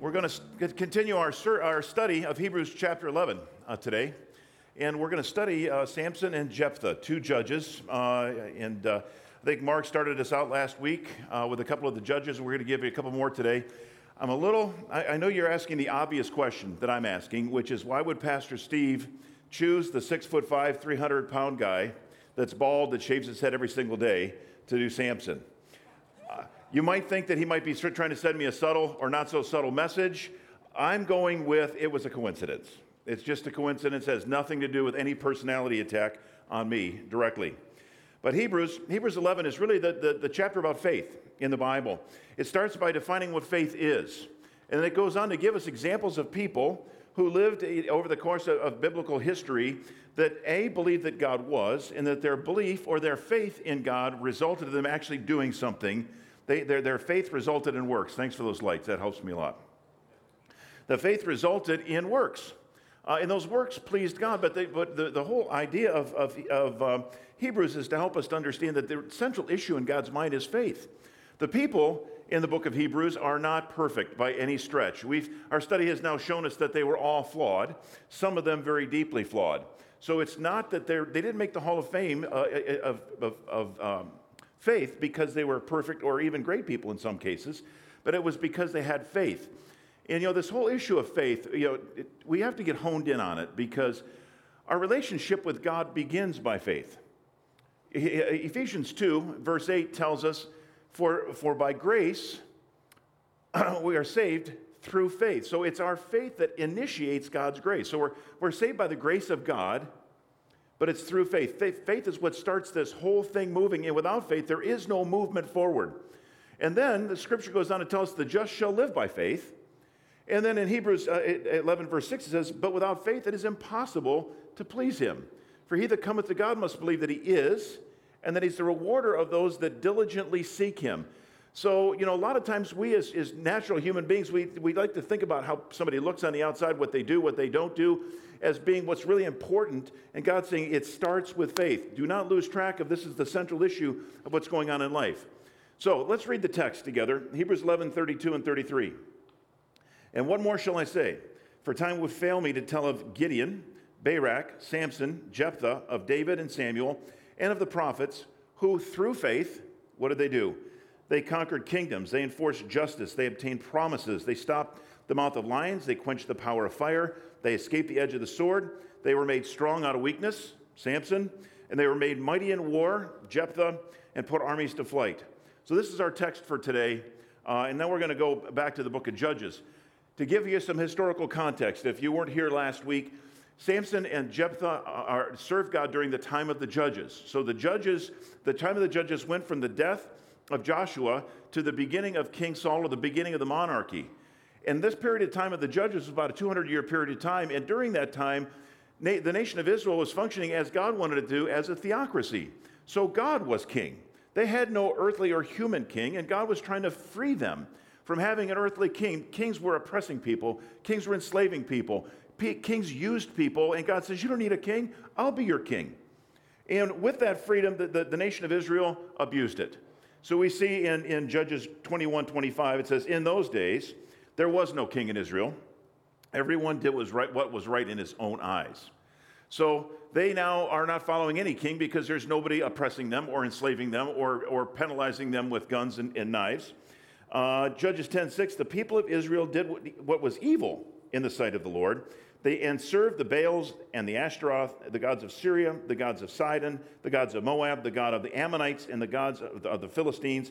We're going to continue our, our study of Hebrews chapter 11 uh, today. And we're going to study uh, Samson and Jephthah, two judges. Uh, and uh, I think Mark started us out last week uh, with a couple of the judges, we're going to give you a couple more today. I'm a little, I, I know you're asking the obvious question that I'm asking, which is why would Pastor Steve choose the six foot five, 300 pound guy that's bald, that shaves his head every single day to do Samson? You might think that he might be trying to send me a subtle or not so subtle message. I'm going with it was a coincidence. It's just a coincidence, it has nothing to do with any personality attack on me directly. But Hebrews, Hebrews 11 is really the, the, the, chapter about faith in the Bible. It starts by defining what faith is. And then it goes on to give us examples of people who lived eh, over the course of, of biblical history that A, believed that God was, and that their belief or their faith in God resulted in them actually doing something they, their, their faith resulted in works. Thanks for those lights. That helps me a lot. The faith resulted in works. Uh, and those works pleased God. But, they, but the, the whole idea of, of, of um, Hebrews is to help us to understand that the central issue in God's mind is faith. The people in the book of Hebrews are not perfect by any stretch. We've, our study has now shown us that they were all flawed, some of them very deeply flawed. So it's not that they didn't make the Hall of Fame uh, of, of, of um, faith because they were perfect or even great people in some cases, but it was because they had faith. And you know, this whole issue of faith, you know, it, we have to get honed in on it because our relationship with God begins by faith. Ephesians 2, verse 8 tells us, For, for by grace we are saved through faith. So it's our faith that initiates God's grace. So we're, we're saved by the grace of God but it's through faith. faith. Faith is what starts this whole thing moving, and without faith, there is no movement forward. And then the scripture goes on to tell us the just shall live by faith. And then in Hebrews uh, 11, verse 6, it says, But without faith it is impossible to please him. For he that cometh to God must believe that he is, and that he's the rewarder of those that diligently seek him. So, you know, a lot of times we as, as natural human beings, we, we like to think about how somebody looks on the outside, what they do, what they don't do, as being what's really important. And God's saying it starts with faith. Do not lose track of this is the central issue of what's going on in life. So let's read the text together Hebrews 11, 32 and 33. And what more shall I say? For time would fail me to tell of Gideon, Barak, Samson, Jephthah, of David and Samuel, and of the prophets, who through faith, what did they do? They conquered kingdoms. They enforced justice. They obtained promises. They stopped the mouth of lions. They quenched the power of fire. They escaped the edge of the sword. They were made strong out of weakness, Samson. And they were made mighty in war, Jephthah, and put armies to flight. So, this is our text for today. Uh, and then we're going to go back to the book of Judges. To give you some historical context, if you weren't here last week, Samson and Jephthah are, served God during the time of the judges. So the judges, the time of the judges went from the death of Joshua to the beginning of King Saul or the beginning of the monarchy. And this period of time of the judges was about a 200 year period of time. And during that time, na- the nation of Israel was functioning as God wanted it to do as a theocracy. So God was king. They had no earthly or human king, and God was trying to free them from having an earthly king. Kings were oppressing people, kings were enslaving people, P- kings used people, and God says, You don't need a king, I'll be your king. And with that freedom, the, the, the nation of Israel abused it. So we see in, in Judges 21 25, it says, In those days, there was no king in Israel. Everyone did was right, what was right in his own eyes. So they now are not following any king because there's nobody oppressing them or enslaving them or, or penalizing them with guns and, and knives. Uh, Judges 10 6, the people of Israel did what, what was evil in the sight of the Lord they and served the Baals and the Ashtaroth, the gods of Syria, the gods of Sidon, the gods of Moab, the god of the Ammonites, and the gods of the, of the Philistines.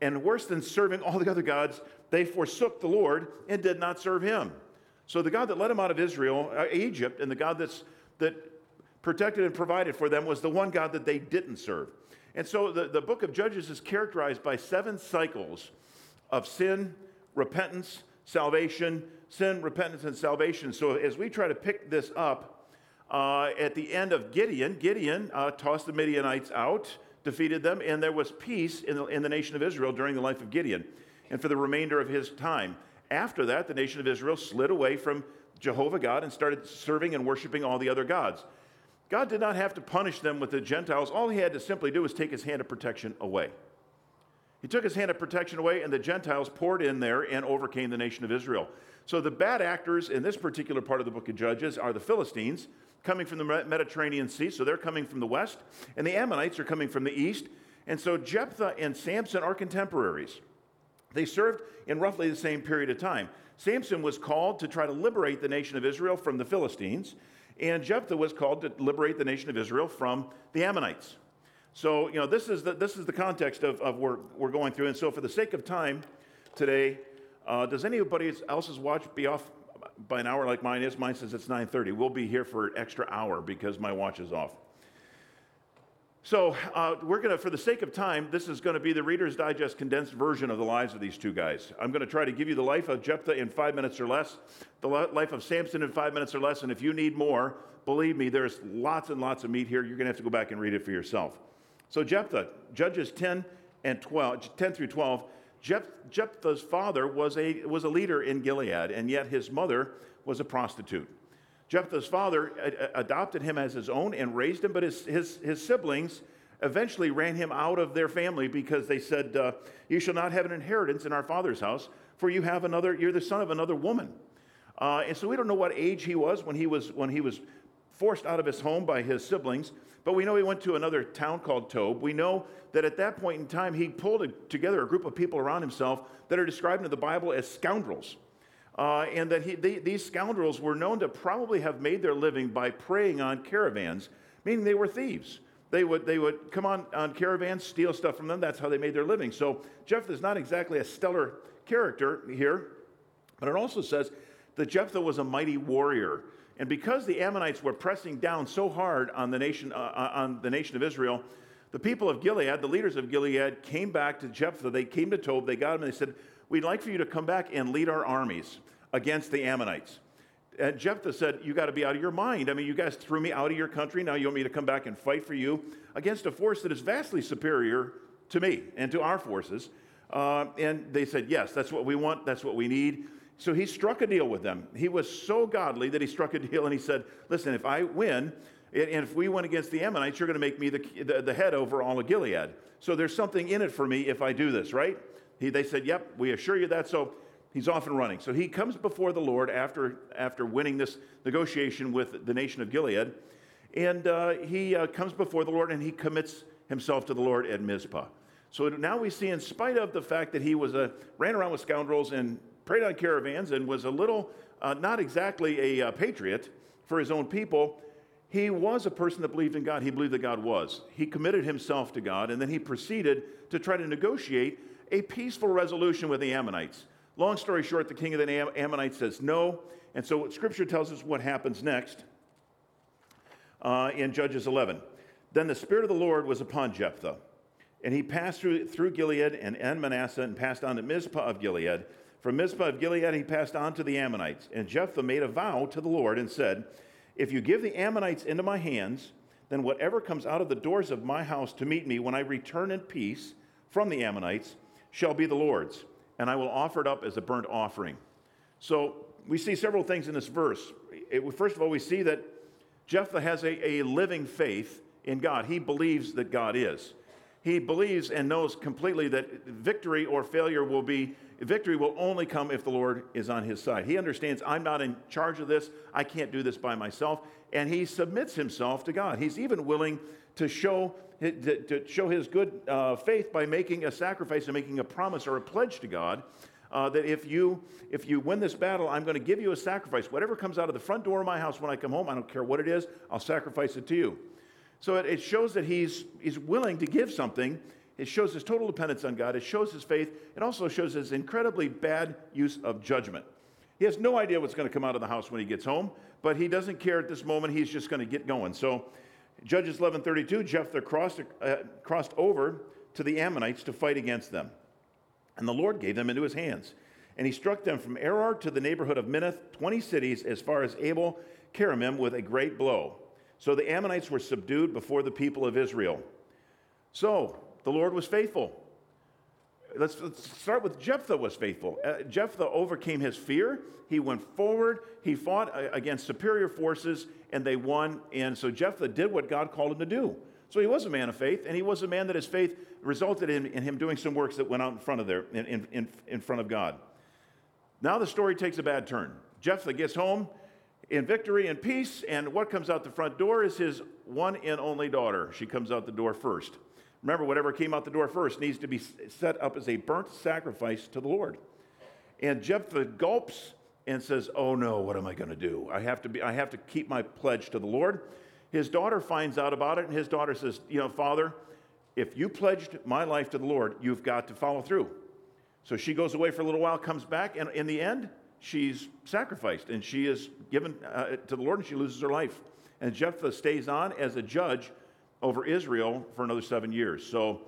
And worse than serving all the other gods, they forsook the Lord and did not serve him. So the God that led them out of Israel, uh, Egypt, and the God that's, that protected and provided for them was the one God that they didn't serve. And so the, the book of Judges is characterized by seven cycles of sin, repentance, salvation, sin, repentance, and salvation. So as we try to pick this up, uh, at the end of Gideon, Gideon uh, tossed the Midianites out, defeated them, and there was peace in the, in the nation of Israel during the life of Gideon and for the remainder of his time. After that, the nation of Israel slid away from Jehovah God and started serving and worshiping all the other gods. God did not have to punish them with the Gentiles. All he had to simply do was take his hand of protection away. He took his hand of protection away, and the Gentiles poured in there and overcame the nation of Israel. So the bad actors in this particular part of the book of Judges are the Philistines, coming from the Mediterranean Sea, so they're coming from the west, and the Ammonites are coming from the east. And so Jephthah and Samson are contemporaries. They served in roughly the same period of time. Samson was called to try to liberate the nation of Israel from the Philistines, and Jephthah was called to liberate the nation of Israel from the Ammonites. So, you know, this is the, this is the context of, of what we're going through. And so, for the sake of time today, uh, does anybody else's watch be off by an hour like mine is? Mine says it's 9.30. We'll be here for an extra hour because my watch is off. So, uh, we're going to, for the sake of time, this is going to be the Reader's Digest condensed version of the lives of these two guys. I'm going to try to give you the life of Jephthah in five minutes or less, the life of Samson in five minutes or less, and if you need more, believe me, there's lots and lots of meat here. You're going to have to go back and read it for yourself. So, Jephthah, Judges 10 and 12, 10 through 12, Jephthah's father was a, was a leader in Gilead, and yet his mother was a prostitute. Jephthah's father adopted him as his own and raised him, but his, his, his siblings eventually ran him out of their family because they said, uh, You shall not have an inheritance in our father's house, for you have another, you're the son of another woman. Uh, and so we don't know what age he was when he was, when he was forced out of his home by his siblings, but we know he went to another town called Tob. We know that at that point in time, he pulled a, together a group of people around himself that are described in the Bible as scoundrels uh, and that he, they, these scoundrels were known to probably have made their living by preying on caravans, meaning they were thieves. They would, they would come on, on caravans, steal stuff from them. That's how they made their living. So Jephthah is not exactly a stellar character here, but it also says that Jephthah was a mighty warrior. And because the Ammonites were pressing down so hard on the nation, uh, uh on the nation of Israel, the people of Gilead, the leaders of Gilead, came back to Jephthah. They came to Tob. They got him and they said, We'd like for you to come back and lead our armies against the Ammonites. And Jephthah said, You got to be out of your mind. I mean, you guys threw me out of your country. Now you want me to come back and fight for you against a force that is vastly superior to me and to our forces. Uh, and they said, Yes, that's what we want. That's what we need. So he struck a deal with them. He was so godly that he struck a deal and he said, Listen, if I win, and if we win against the Ammonites, you're going to make me the, the, the, head over all of Gilead. So there's something in it for me if I do this, right? He, they said, Yep, we assure you that. So he's off and running. So he comes before the Lord after, after winning this negotiation with the nation of Gilead. And uh, he uh, comes before the Lord and he commits himself to the Lord at Mizpah. So now we see, in spite of the fact that he was a, ran around with scoundrels and preyed on caravans and was a little, uh, not exactly a uh, patriot for his own people, he was a person that believed in God. He believed that God was. He committed himself to God, and then he proceeded to try to negotiate a peaceful resolution with the Ammonites. Long story short, the king of the Ammonites says no. And so scripture tells us what happens next uh, in Judges 11. Then the Spirit of the Lord was upon Jephthah, and he passed through, through Gilead and Manasseh and passed on to Mizpah of Gilead. From Mizpah of Gilead, he passed on to the Ammonites. And Jephthah made a vow to the Lord and said, If you give the Ammonites into my hands, then whatever comes out of the doors of my house to meet me when I return in peace from the Ammonites shall be the Lord's and I will offer it up as a burnt offering. So we see several things in this verse. It, first of all, we see that Jephthah has a, a living faith in God. He believes that God is. He believes and knows completely that victory or failure will be, victory will only come if the Lord is on his side. He understands I'm not in charge of this, I can't do this by myself, and he submits himself to God. He's even willing to show to, show his good uh, faith by making a sacrifice and making a promise or a pledge to God uh, that if you if you win this battle, I'm going to give you a sacrifice. Whatever comes out of the front door of my house when I come home, I don't care what it is, I'll sacrifice it to you. So it, it shows that he's he's willing to give something. It shows his total dependence on God. It shows his faith. It also shows his incredibly bad use of judgment. He has no idea what's going to come out of the house when he gets home, but he doesn't care at this moment. He's just going to get going. So Judges 11:32, Jephthah crossed, uh, crossed over to the Ammonites to fight against them. And the Lord gave them into his hands. And he struck them from Aroer to the neighborhood of Minnith, 20 cities as far as Abel Keramim with a great blow. So the Ammonites were subdued before the people of Israel. So the Lord was faithful. Let's, let's start with Jephthah was faithful. Uh, Jephthah overcame his fear. He went forward. He fought uh, against superior forces, and they won. And so Jephthah did what God called him to do. So he was a man of faith, and he was a man that his faith resulted in, in him doing some works that went out in front of there, in, in, in front of God. Now the story takes a bad turn. Jephthah gets home in victory and peace, and what comes out the front door is his one and only daughter. She comes out the door first. Remember, whatever came out the door first needs to be set up as a burnt sacrifice to the Lord. And Jephthah gulps and says, "Oh no, what am I going to do? I have to be I have to keep my pledge to the Lord." His daughter finds out about it and his daughter says, "You know, father, if you pledged my life to the Lord, you've got to follow through." So she goes away for a little while, comes back, and in the end, she's sacrificed and she is given uh, to the Lord and she loses her life. And Jephthah stays on as a judge over Israel for another seven years. So,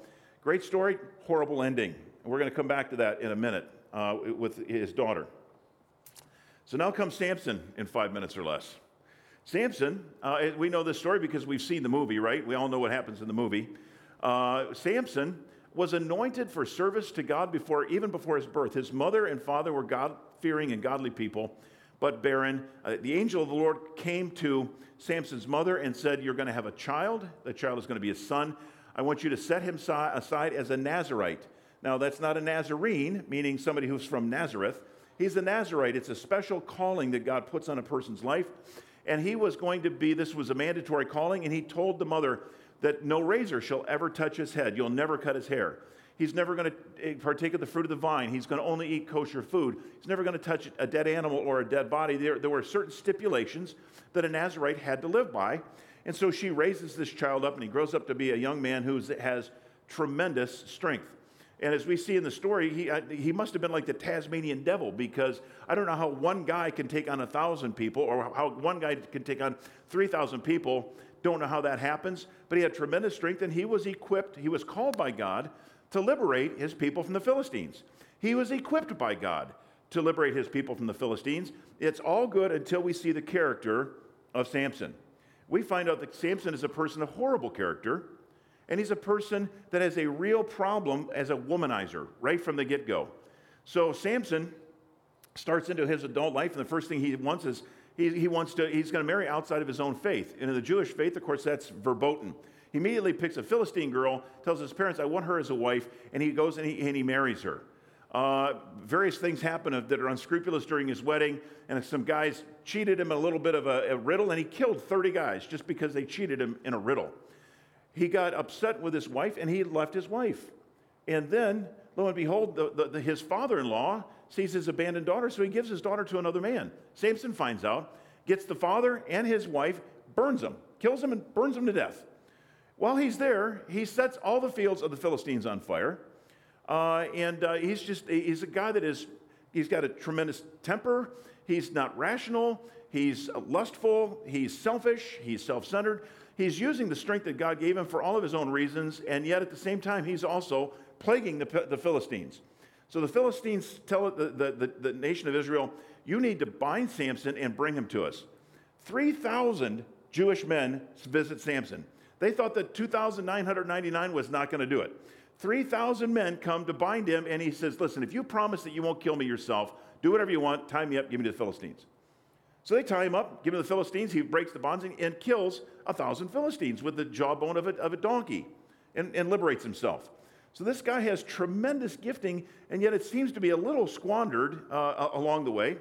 great story, horrible ending. We're going to come back to that in a minute uh, with his daughter. So now comes Samson in five minutes or less. Samson, uh, we know this story because we've seen the movie, right? We all know what happens in the movie. Uh, Samson was anointed for service to God before, even before his birth. His mother and father were God fearing and godly people, but barren. Uh, the angel of the Lord came to Samson's mother and said, You're going to have a child. The child is going to be a son. I want you to set him aside as a Nazarite. Now, that's not a Nazarene, meaning somebody who's from Nazareth. He's a Nazarite. It's a special calling that God puts on a person's life. And he was going to be, this was a mandatory calling, and he told the mother that no razor shall ever touch his head. You'll never cut his hair. He's never going to eh, partake of the fruit of the vine. He's going to only eat kosher food. He's never going to touch a dead animal or a dead body. There, there were certain stipulations that a Nazarite had to live by. And so she raises this child up, and he grows up to be a young man who has tremendous strength. And as we see in the story, he, uh, he must have been like the Tasmanian devil because I don't know how one guy can take on a thousand people or how one guy can take on 3,000 people. Don't know how that happens, but he had tremendous strength and he was equipped. He was called by God to liberate his people from the Philistines. He was equipped by God to liberate his people from the Philistines. It's all good until we see the character of Samson. We find out that Samson is a person of horrible character, and he's a person that has a real problem as a womanizer right from the get go. So Samson starts into his adult life, and the first thing he wants is he, he wants to, he's going to marry outside of his own faith. And in the Jewish faith, of course, that's verboten. He immediately picks a Philistine girl, tells his parents, I want her as a wife, and he goes and he, and he marries her. Uh, various things happen that are unscrupulous during his wedding, and some guys cheated him a little bit of a, a, riddle, and he killed 30 guys just because they cheated him in a riddle. He got upset with his wife, and he left his wife. And then, lo and behold, the, the, the, his father in law sees his abandoned daughter, so he gives his daughter to another man. Samson finds out, gets the father and his wife, burns them, kills them, and burns them to death. While he's there, he sets all the fields of the Philistines on fire. Uh, and uh, he's just, he's a guy that is, he's got a tremendous temper. He's not rational. He's lustful. He's selfish. He's self centered. He's using the strength that God gave him for all of his own reasons. And yet at the same time, he's also plaguing the, the Philistines. So the Philistines tell the, the, the, the nation of Israel, you need to bind Samson and bring him to us. 3,000 Jewish men visit Samson. They thought that 2,999 was not going to do it. 3,000 men come to bind him, and he says, Listen, if you promise that you won't kill me yourself, do whatever you want, tie me up, give me to the Philistines. So they tie him up, give him to the Philistines. He breaks the bonds and kills a thousand Philistines with the jawbone of a, of a donkey and, and liberates himself. So this guy has tremendous gifting, and yet it seems to be a little squandered uh, along the way.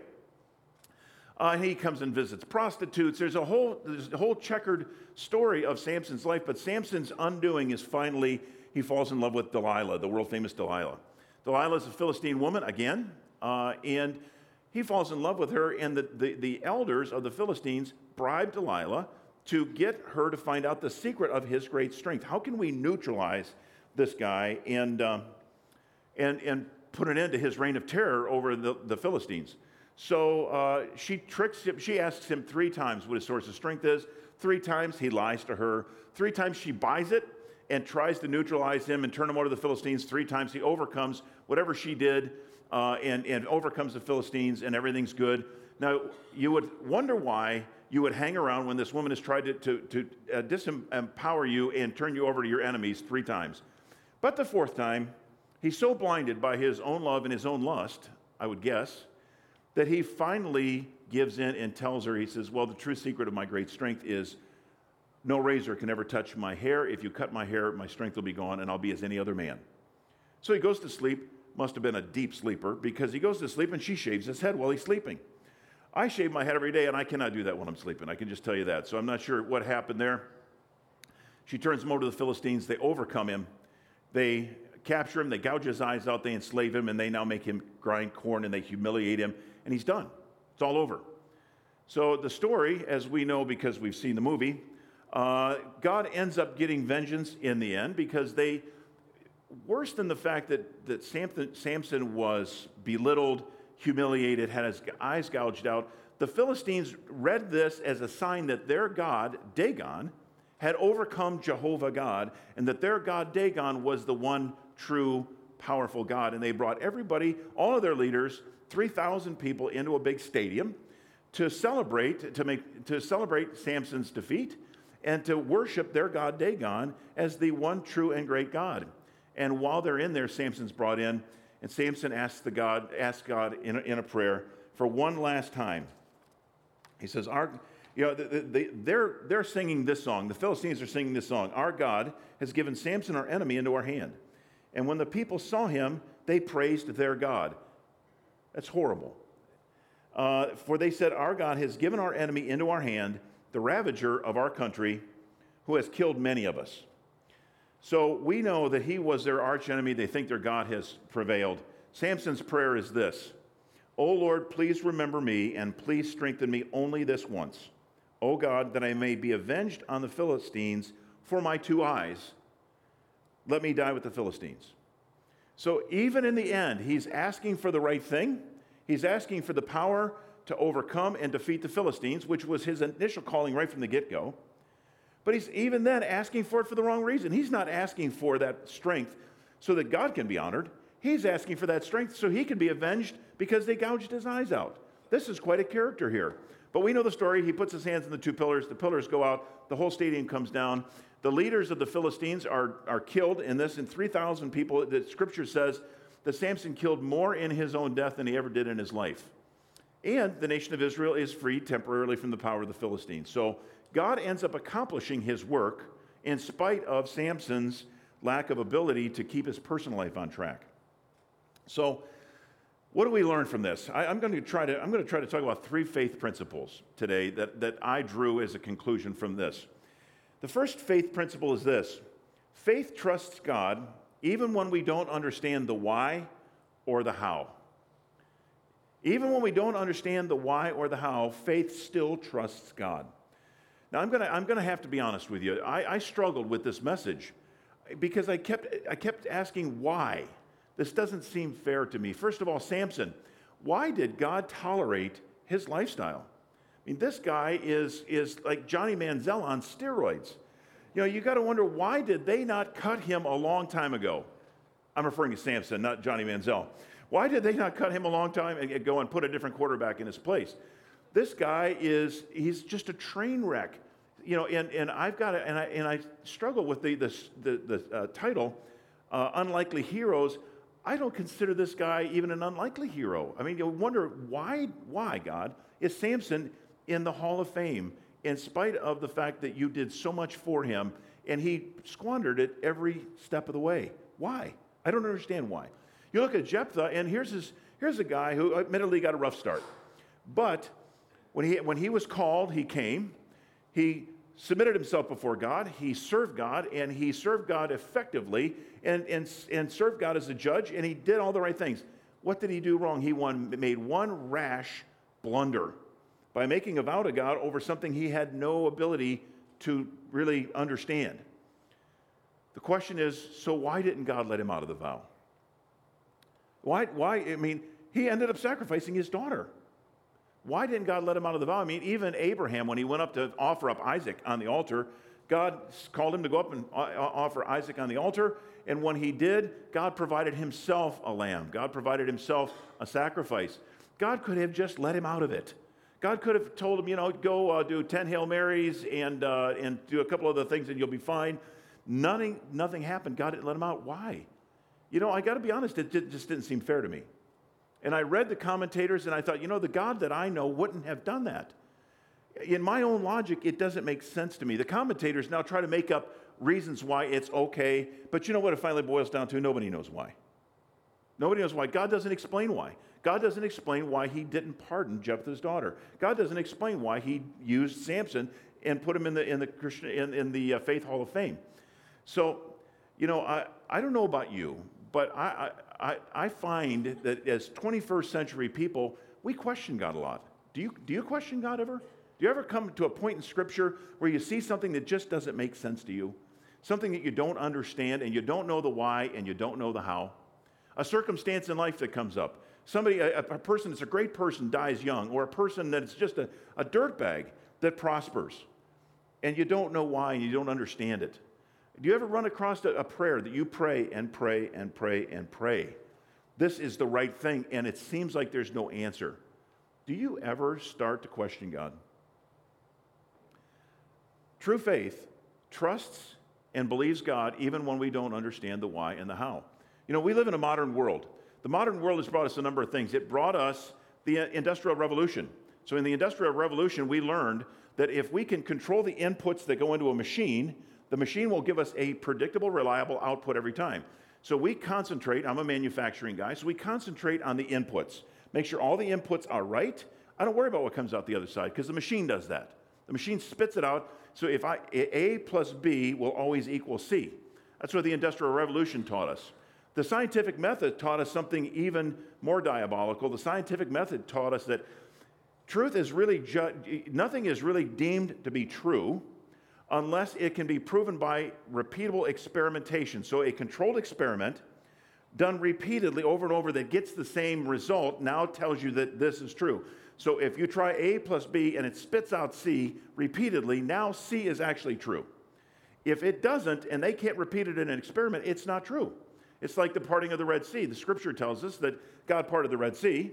Uh, he comes and visits prostitutes. There's a whole, there's a whole checkered story of Samson's life, but Samson's undoing is finally he falls in love with Delilah, the world famous Delilah. Delilah is a Philistine woman again, uh, and he falls in love with her, and the, the, the, elders of the Philistines bribe Delilah to get her to find out the secret of his great strength. How can we neutralize this guy and, uh, and, and put an end to his reign of terror over the, the Philistines? So uh, she tricks him. She asks him three times what his source of strength is. Three times he lies to her. Three times she buys it and tries to neutralize him and turn him over to the Philistines. Three times he overcomes whatever she did uh, and, and overcomes the Philistines, and everything's good. Now, you would wonder why you would hang around when this woman has tried to, to, to uh, disempower you and turn you over to your enemies three times. But the fourth time, he's so blinded by his own love and his own lust, I would guess, that he finally gives in and tells her, he says, Well, the true secret of my great strength is No razor can ever touch my hair. If you cut my hair, my strength will be gone, and I'll be as any other man. So he goes to sleep. Must have been a deep sleeper because he goes to sleep and she shaves his head while he's sleeping. I shave my head every day, and I cannot do that when I'm sleeping. I can just tell you that. So I'm not sure what happened there. She turns him over to the Philistines. They overcome him. They capture him. They gouge his eyes out. They enslave him, and they now make him grind corn and they humiliate him, and he's done. It's all over. So the story, as we know because we've seen the movie, uh, God ends up getting vengeance in the end because they, worse than the fact that, that Samson, Samson was belittled, humiliated, had his eyes gouged out, the Philistines read this as a sign that their God, Dagon, had overcome Jehovah God, and that their God, Dagon, was the one true, powerful God. And they brought everybody, all of their leaders, 3,000 people, into a big stadium to celebrate, to, make, to celebrate Samson's defeat and to worship their God Dagon as the one true and great God. And while they're in there, Samson's brought in, and Samson asks the God, asks God in a, in a prayer for one last time. He says, Our, you know, they, they, they're, they're singing this song. The Philistines are singing this song. Our God has given Samson, our enemy, into our hand. And when the people saw him, they praised their God. That's horrible. Uh, for they said, Our God has given our enemy into our hand, the ravager of our country, who has killed many of us. So we know that he was their archenemy. They think their God has prevailed. Samson's prayer is this O Lord, please remember me and please strengthen me only this once. O God, that I may be avenged on the Philistines for my two eyes. Let me die with the Philistines. So even in the end, he's asking for the right thing. He's asking for the power to overcome and defeat the Philistines, which was his initial calling right from the get go. But he's even then asking for it for the wrong reason. He's not asking for that strength so that God can be honored. He's asking for that strength so he can be avenged because they gouged his eyes out. This is quite a character here. But we know the story. He puts his hands in the two pillars. The pillars go out. The whole stadium comes down. The leaders of the Philistines are, are killed in this, and 3,000 people. The scripture says that Samson killed more in his own death than he ever did in his life. And the nation of Israel is freed temporarily from the power of the Philistines. So God ends up accomplishing his work in spite of Samson's lack of ability to keep his personal life on track. So, what do we learn from this? I, am going to try to I'm going to try to talk about three faith principles today that, that I drew as a conclusion from this. The first faith principle is this: faith trusts God even when we don't understand the why or the how. Even when we don't understand the why or the how, faith still trusts God. Now, I'm going to I'm gonna have to be honest with you. I, I struggled with this message because I kept, I kept asking why. This doesn't seem fair to me. First of all, Samson, why did God tolerate his lifestyle? Mean, this guy is, is like Johnny Manziel on steroids. You know, you got to wonder why did they not cut him a long time ago? I'm referring to Samson, not Johnny Manziel. Why did they not cut him a long time ago and put a different quarterback in his place? This guy is, he's just a train wreck. You know, and, and I've got to, and I, and I struggle with the, the, the, the uh, title, uh, Unlikely Heroes. I don't consider this guy even an unlikely hero. I mean, you wonder why, why, God, is Samson in the Hall of Fame in spite of the fact that you did so much for him and he squandered it every step of the way? Why? I don't understand why. You look at Jephthah, and here's, his, here's a guy who admittedly got a rough start. But when he, when he was called, he came. He submitted himself before God. He served God, and he served God effectively and, and, and served God as a judge, and he did all the right things. What did he do wrong? He won, made one rash blunder by making a vow to God over something he had no ability to really understand. The question is so why didn't God let him out of the vow? Why, why? I mean, he ended up sacrificing his daughter. Why didn't God let him out of the vow? I mean, even Abraham, when he went up to offer up Isaac on the altar, God called him to go up and uh, uh, offer Isaac on the altar. And when he did, God provided himself a lamb. God provided himself a sacrifice. God could have just let him out of it. God could have told him, you know, go uh, do 10 Hail Marys and, uh, and do a couple other things and you'll be fine. Nothing, nothing happened. God didn't let him out. Why? You know, I got to be honest, it just didn't seem fair to me. And I read the commentators and I thought, you know, the God that I know wouldn't have done that. in my own logic, it doesn't make sense to me. The commentators now try to make up reasons why it's okay, but you know what it finally boils down to? Nobody knows why. Nobody knows why. God doesn't explain why. God doesn't explain why he didn't pardon Jephthah's daughter. God doesn't explain why he used Samson and put him in the, in the, Christian, in, in the uh, Faith Hall of Fame. So, you know, I, I don't know about you, but I, I, I find that as 21st century people, we question God a lot. Do you, do you question God ever? Do you ever come to a point in Scripture where you see something that just doesn't make sense to you? Something that you don't understand and you don't know the why and you don't know the how? A circumstance in life that comes up. Somebody, a, a person that's a great person dies young, or a person that's just a, a dirtbag that prospers. And you don't know why and you don't understand it. Do you ever run across a, a prayer that you pray and pray and pray and pray? This is the right thing, and it seems like there's no answer. Do you ever start to question God? True faith trusts and believes God even when we don't understand the why and the how. You know, we live in a modern world. The modern world has brought us a number of things. It brought us the uh, Industrial Revolution. So, in the Industrial Revolution, we learned that if we can control the inputs that go into a machine, the machine will give us a predictable, reliable output every time. So, we concentrate, I'm a manufacturing guy, so we concentrate on the inputs. Make sure all the inputs are right. I don't worry about what comes out the other side because the machine does that. The machine spits it out so if I, A plus B will always equal C. That's what the Industrial Revolution taught us. The scientific method taught us something even more diabolical. The scientific method taught us that truth is really, ju- nothing is really deemed to be true unless it can be proven by repeatable experimentation. So a controlled experiment done repeatedly over and over that gets the same result now tells you that this is true. So if you try A plus B and it spits out C repeatedly, now C is actually true. If it doesn't and they can't repeat it in an experiment, it's not true. It's like the parting of the Red Sea. The scripture tells us that God parted the Red Sea.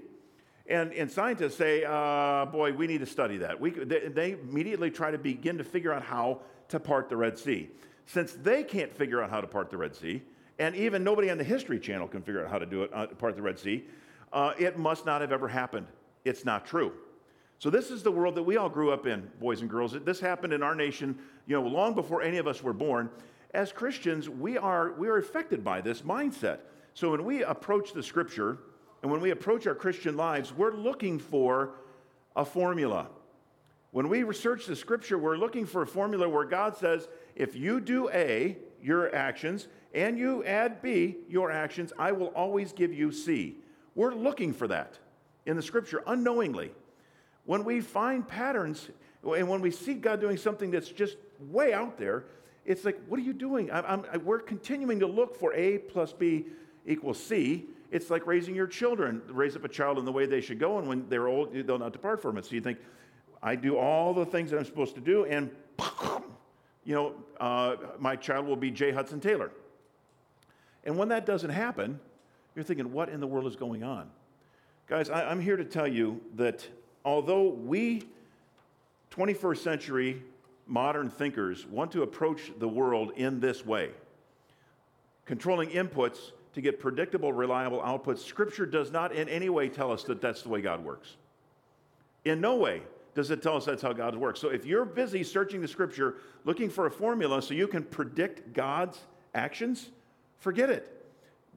And, and scientists say, uh, boy, we need to study that. We, they, they immediately try to begin to figure out how to part the Red Sea. Since they can't figure out how to part the Red Sea, and even nobody on the History Channel can figure out how to do it, uh, part the Red Sea, uh, it must not have ever happened it's not true. So this is the world that we all grew up in, boys and girls. This happened in our nation, you know, long before any of us were born. As Christians, we are we are affected by this mindset. So when we approach the scripture and when we approach our Christian lives, we're looking for a formula. When we research the scripture, we're looking for a formula where God says, if you do A, your actions, and you add B, your actions, I will always give you C. We're looking for that in the scripture unknowingly. When we find patterns and when we see God doing something that's just way out there, it's like, what are you doing? I'm, I'm, we're continuing to look for A plus B equals C. It's like raising your children. Raise up a child in the way they should go, and when they're old, they'll not depart from it. So you think, I do all the things that I'm supposed to do, and you know, uh, my child will be J. Hudson Taylor. And when that doesn't happen, you're thinking, what in the world is going on? Guys, I, am here to tell you that although we, 21st century modern thinkers, want to approach the world in this way, controlling inputs to get predictable, reliable outputs, Scripture does not in any way tell us that that's the way God works. In no way does it tell us that's how God works. So if you're busy searching the Scripture looking for a formula so you can predict God's actions, forget it.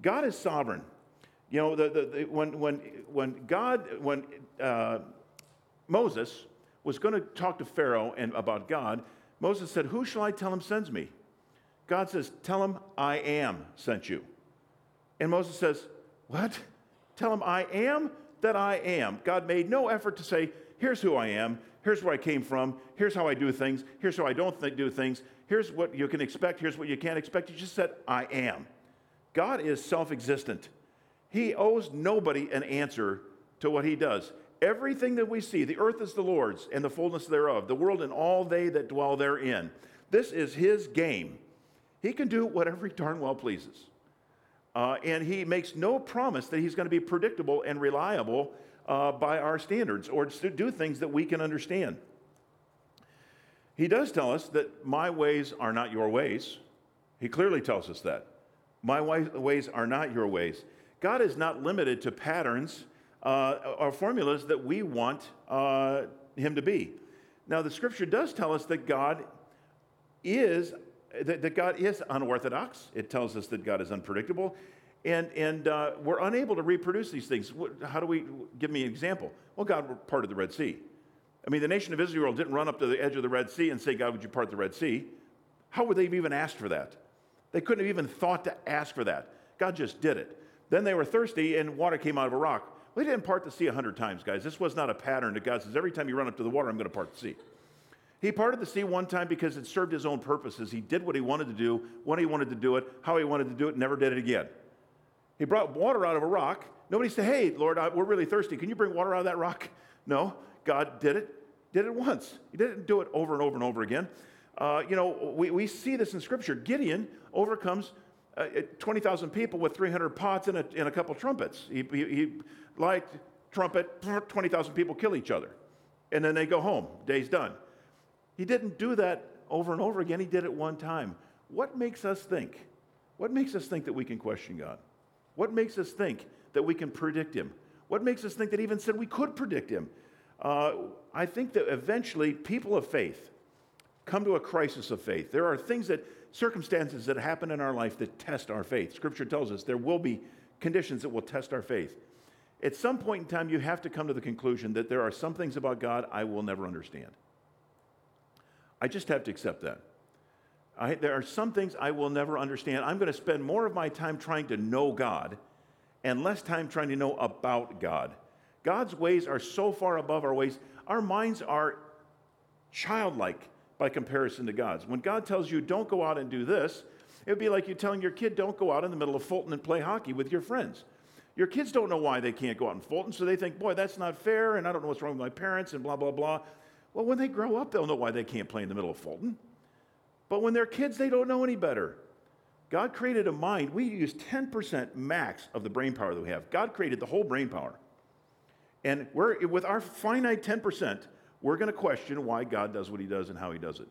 God is sovereign. You know, the, the, the, when, when, when God, when uh, Moses was going to talk to Pharaoh and about God, Moses said, Who shall I tell him sends me? God says, Tell him I am sent you. And Moses says, What? Tell him I am that I am. God made no effort to say, Here's who I am. Here's where I came from. Here's how I do things. Here's how I don't th- do things. Here's what you can expect. Here's what you can't expect. He just said, I am. God is self existent. He owes nobody an answer to what he does. Everything that we see, the earth is the Lord's and the fullness thereof, the world and all they that dwell therein. This is his game. He can do whatever he darn well pleases. Uh, and he makes no promise that he's going to be predictable and reliable uh, by our standards or to do things that we can understand. He does tell us that my ways are not your ways. He clearly tells us that. My ways are not your ways. God is not limited to patterns uh, or formulas that we want uh, Him to be. Now, the scripture does tell us that God is that, that God is unorthodox. It tells us that God is unpredictable, and and uh, we're unable to reproduce these things. How do we give me an example? Well, God parted the Red Sea. I mean, the nation of Israel didn't run up to the edge of the Red Sea and say, "God, would you part the Red Sea?" How would they have even asked for that? They couldn't have even thought to ask for that. God just did it. Then they were thirsty, and water came out of a rock. Well, he didn't part the sea a hundred times, guys. This was not a pattern that God says, every time you run up to the water, I'm going to part the sea. He parted the sea one time because it served his own purposes. He did what he wanted to do, when he wanted to do it, how he wanted to do it, never did it again. He brought water out of a rock. Nobody said, Hey, Lord, we're really thirsty. Can you bring water out of that rock? No, God did it, did it once. He didn't do it over and over and over again. Uh, you know, we, we see this in Scripture. Gideon overcomes uh, 20,000 people with 300 pots and a, and a couple trumpets. He, he, he light, trumpet, 20,000 people kill each other. And then they go home. Day's done. He didn't do that over and over again. He did it one time. What makes us think? What makes us think that we can question God? What makes us think that we can predict Him? What makes us think that even said we could predict Him? Uh, I think that eventually people of faith come to a crisis of faith. There are things that, circumstances that happen in our life that test our faith. Scripture tells us there will be conditions that will test our faith. At some point in time, you have to come to the conclusion that there are some things about God I will never understand. I just have to accept that. I, there are some things I will never understand. I'm going to spend more of my time trying to know God and less time trying to know about God. God's ways are so far above our ways. Our minds are childlike by comparison to God's. When God tells you, don't go out and do this, it would be like you telling your kid, don't go out in the middle of Fulton and play hockey with your friends. Your kids don't know why they can't go out in Fulton, so they think, boy, that's not fair, and I don't know what's wrong with my parents, and blah, blah, blah. Well, when they grow up, they'll know why they can't play in the middle of Fulton. But when they're kids, they don't know any better. God created a mind. We use 10% max of the brain power that we have. God created the whole brain power. And we're, with our finite 10%, we're going to question why God does what he does and how he does it.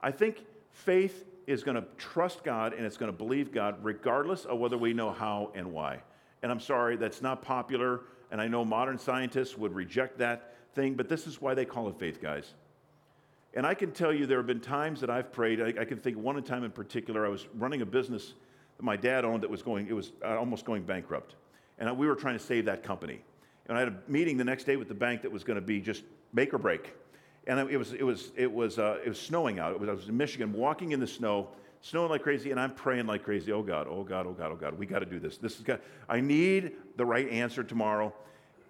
I think faith is going to trust God and it's going to believe God regardless of whether we know how and why. And I'm sorry, that's not popular. And I know modern scientists would reject that thing, but this is why they call it faith, guys. And I can tell you there have been times that I've prayed. I, I can think one time in particular. I was running a business that my dad owned that was going, it was uh, almost going bankrupt. And we were trying to save that company. And I had a meeting the next day with the bank that was going to be just make or break. And it was, it was, it was, uh, it was snowing out. It was, I was in Michigan, walking in the snow, snowing like crazy, and I'm praying like crazy. Oh God, oh God, oh God, oh God, we got to do this. This is got, I need the right answer tomorrow.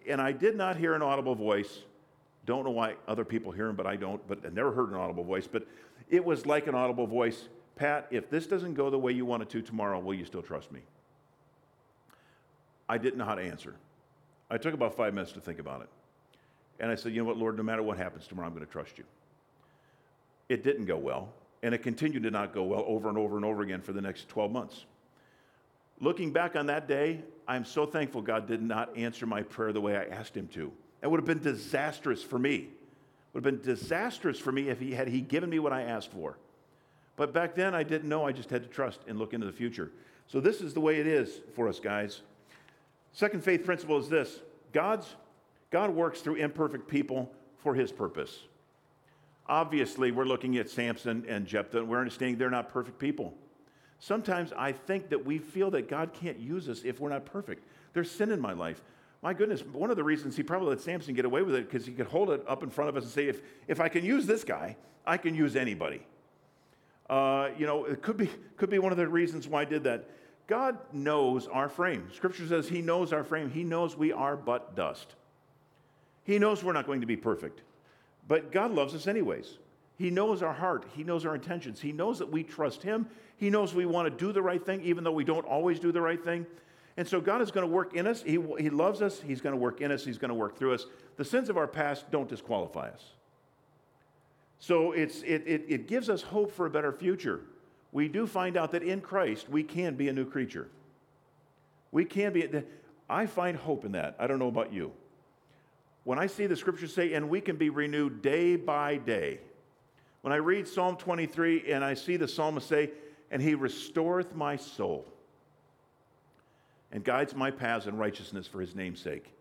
And I did not hear an audible voice don't know why other people hear them, but I don't, but I never heard an audible voice. But it was like an audible voice Pat, if this doesn't go the way you want it to tomorrow, will you still trust me? I didn't know how to answer. I took about five minutes to think about it. And I said, You know what, Lord, no matter what happens tomorrow, I'm going to trust you. It didn't go well, and it continued to not go well over and over and over again for the next 12 months. Looking back on that day, I'm so thankful God did not answer my prayer the way I asked Him to. It would have been disastrous for me. Would have been disastrous for me if he had he given me what I asked for. But back then I didn't know. I just had to trust and look into the future. So this is the way it is for us guys. Second faith principle is this. God's God works through imperfect people for his purpose. Obviously, we're looking at Samson and Jephthah, and we're understanding they're not perfect people. Sometimes I think that we feel that God can't use us if we're not perfect. There's sin in my life my goodness, one of the reasons he probably let Samson get away with it because he could hold it up in front of us and say, if, if I can use this guy, I can use anybody. Uh, you know, it could be, could be one of the reasons why I did that. God knows our frame. Scripture says he knows our frame. He knows we are but dust. He knows we're not going to be perfect. But God loves us anyways. He knows our heart. He knows our intentions. He knows that we trust him. He knows we want to do the right thing, even though we don't always do the right thing. And so God is going to work in us. He, he loves us. He's going to work in us. He's going to work through us. The sins of our past don't disqualify us. So it's, it, it, it gives us hope for a better future. We do find out that in Christ, we can be a new creature. We can be. I find hope in that. I don't know about you. When I see the scriptures say, and we can be renewed day by day. When I read Psalm 23 and I see the psalmist say, and he restoreth my soul and guides my paths in righteousness for his name's sake.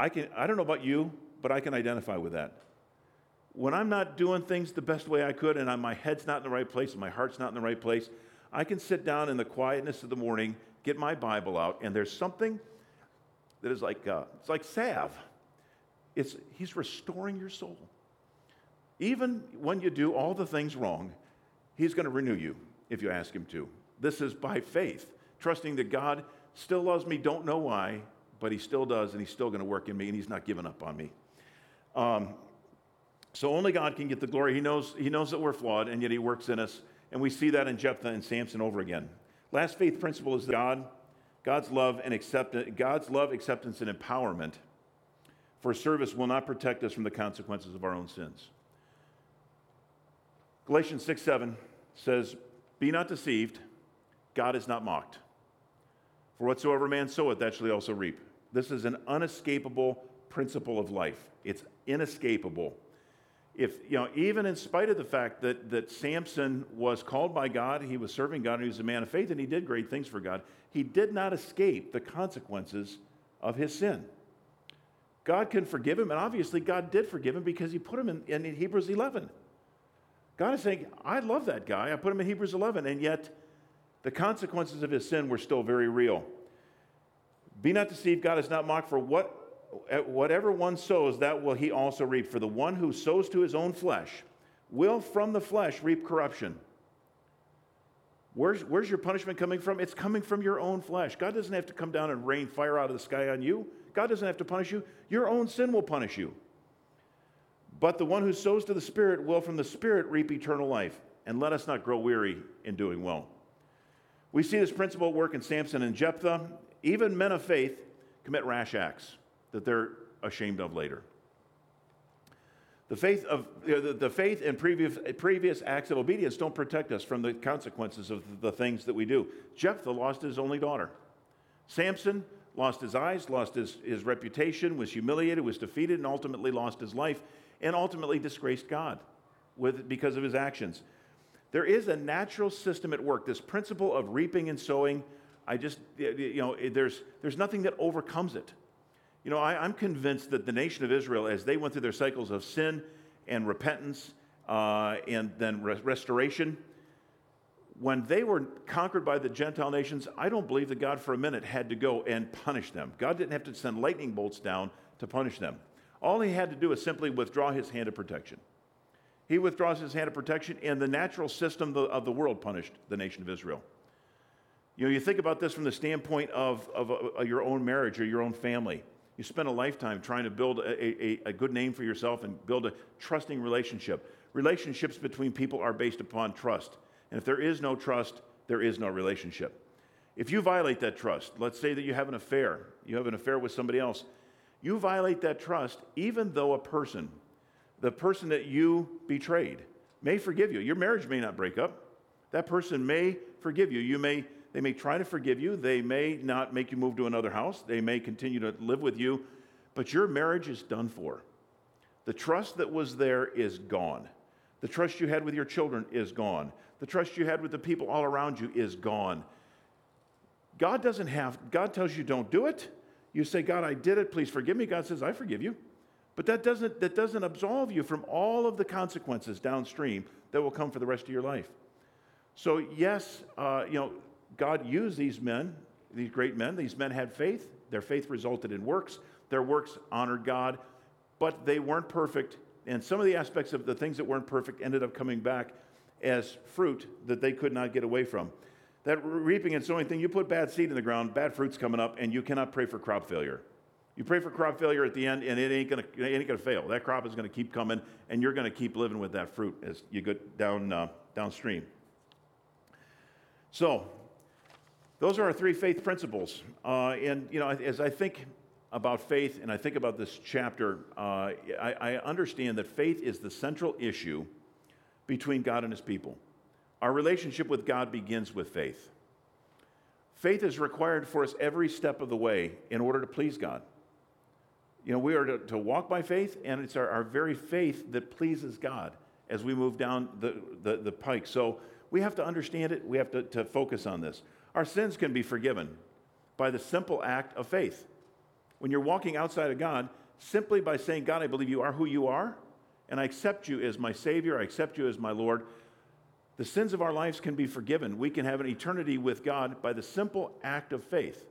I, can, I don't know about you, but I can identify with that. when I'm not doing things the best way I could and my head's not in the right place and my heart's not in the right place, I can sit down in the quietness of the morning, get my Bible out, and there's something that is like, uh, it's like salve. It's, he's restoring your soul. Even when you do all the things wrong, he's going to renew you if you ask him to. This is by faith, trusting that God still loves me, don't know why, but he still does, and he's still going to work in me, and he's not giving up on me. Um, so only God can get the glory. He knows, he knows that we're flawed, and yet he works in us. And we see that in Jephthah and Samson over again. Last faith principle is God, God's love and acceptance, God's love, acceptance, and empowerment for service will not protect us from the consequences of our own sins. Galatians 6 7 says, Be not deceived, God is not mocked. For whatsoever man soweth, that shall he also reap. This is an unescapable principle of life. It's inescapable if, you know, even in spite of the fact that, that Samson was called by God, he was serving God, and he was a man of faith, and he did great things for God, he did not escape the consequences of his sin. God can forgive him, and obviously God did forgive him because he put him in, in Hebrews 11. God is saying, I love that guy. I put him in Hebrews 11, and yet the consequences of his sin were still very real. Be not deceived, God is not mocked, for what whatever one sows, that will he also reap. For the one who sows to his own flesh will from the flesh reap corruption. Where's, where's your punishment coming from? It's coming from your own flesh. God doesn't have to come down and rain fire out of the sky on you. God doesn't have to punish you. Your own sin will punish you. But the one who sows to the Spirit will from the Spirit reap eternal life. And let us not grow weary in doing well. We see this principle at work in Samson and Jephthah. Even men of faith commit rash acts that they're ashamed of later. The faith, of, the, the, faith and previous, previous acts of obedience don't protect us from the consequences of the things that we do. Jephthah lost his only daughter. Samson lost his eyes, lost his, his reputation, was humiliated, was defeated, and ultimately lost his life, and ultimately disgraced God with, because of his actions. There is a natural system at work, this principle of reaping and sowing. I just, you know, there's, there's nothing that overcomes it. You know, I, am convinced that the nation of Israel, as they went through their cycles of sin and repentance uh, and then re- restoration, when they were conquered by the Gentile nations, I don't believe that God for a minute had to go and punish them. God didn't have to send lightning bolts down to punish them. All he had to do was simply withdraw his hand of protection. He withdraws his hand of protection, and the natural system of the world punished the nation of Israel. You know, you think about this from the standpoint of, of, of your own marriage or your own family. You spend a lifetime trying to build a, a, a, good name for yourself and build a trusting relationship. Relationships between people are based upon trust. And if there is no trust, there is no relationship. If you violate that trust, let's say that you have an affair, you have an affair with somebody else, you violate that trust even though a person, the person that you betrayed, may forgive you. Your marriage may not break up. That person may forgive you. You may they may try to forgive you. They may not make you move to another house. They may continue to live with you, but your marriage is done for. The trust that was there is gone. The trust you had with your children is gone. The trust you had with the people all around you is gone. God doesn't have, God tells you don't do it. You say, God, I did it. Please forgive me. God says, I forgive you. But that doesn't, that doesn't absolve you from all of the consequences downstream that will come for the rest of your life. So, yes, uh, you know, God used these men, these great men. These men had faith. Their faith resulted in works. Their works honored God, but they weren't perfect. And some of the aspects of the things that weren't perfect ended up coming back as fruit that they could not get away from. That reaping and sowing thing, you put bad seed in the ground, bad fruit's coming up, and you cannot pray for crop failure. You pray for crop failure at the end, and it ain't gonna, it ain't gonna fail. That crop is gonna keep coming, and you're gonna keep living with that fruit as you go down uh, downstream. So, those are our three faith principles. Uh, and, you know, as I think about faith and I think about this chapter, uh, I, I understand that faith is the central issue between God and his people. Our relationship with God begins with faith. Faith is required for us every step of the way in order to please God. You know, we are to, to walk by faith, and it's our, our, very faith that pleases God as we move down the, the, the pike. So we have to understand it. We have to, to focus on this. Our sins can be forgiven by the simple act of faith. When you're walking outside of God, simply by saying, God, I believe you are who you are, and I accept you as my Savior, I accept you as my Lord, the sins of our lives can be forgiven. We can have an eternity with God by the simple act of faith.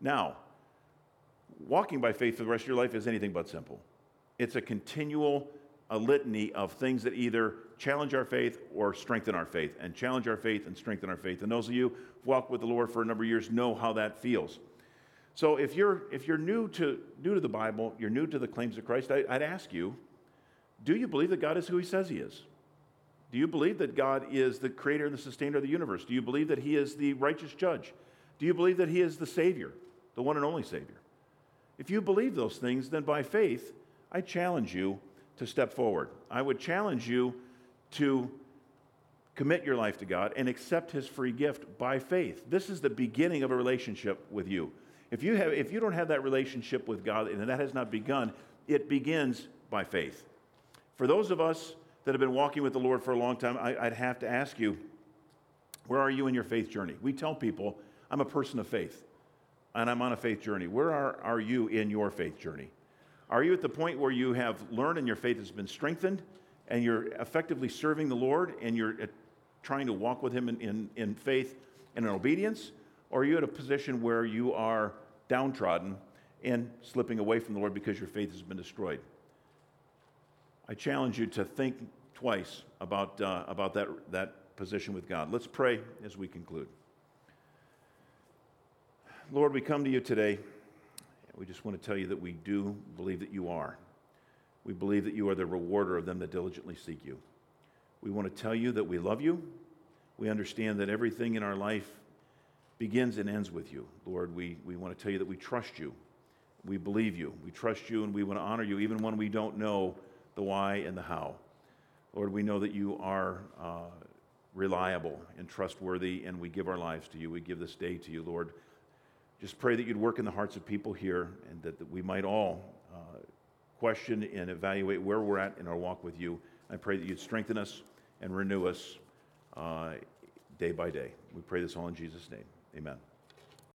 Now, walking by faith for the rest of your life is anything but simple. It's a continual a litany of things that either challenge our faith or strengthen our faith, and challenge our faith and strengthen our faith. And those of you who've walked with the Lord for a number of years know how that feels. So if you're if you're new to new to the Bible, you're new to the claims of Christ, I, I'd ask you, do you believe that God is who He says He is? Do you believe that God is the creator and the sustainer of the universe? Do you believe that He is the righteous judge? Do you believe that He is the Savior, the one and only Savior? If you believe those things, then by faith, I challenge you to step forward. I would challenge you to commit your life to God and accept his free gift by faith. This is the beginning of a relationship with you. If you, have, if you don't have that relationship with God and that has not begun, it begins by faith. For those of us that have been walking with the Lord for a long time, I, would have to ask you, where are you in your faith journey? We tell people, I'm a person of faith and I'm on a faith journey. Where are, are you in your faith journey? Are you at the point where you have learned and your faith has been strengthened and you're effectively serving the Lord and you're uh, trying to walk with Him in, in, in faith and in obedience? Or are you at a position where you are downtrodden and slipping away from the Lord because your faith has been destroyed? I challenge you to think twice about, uh, about that, that position with God. Let's pray as we conclude. Lord, we come to you today. We just want to tell you that we do believe that you are. We believe that you are the rewarder of them that diligently seek you. We want to tell you that we love you. We understand that everything in our life begins and ends with you. Lord, we, we want to tell you that we trust you. We believe you. We trust you and we want to honor you even when we don't know the why and the how. Lord, we know that you are uh, reliable and trustworthy, and we give our lives to you. We give this day to you, Lord. Just pray that you'd work in the hearts of people here and that, that we might all uh, question and evaluate where we're at in our walk with you. I pray that you'd strengthen us and renew us uh, day by day. We pray this all in Jesus' name. Amen.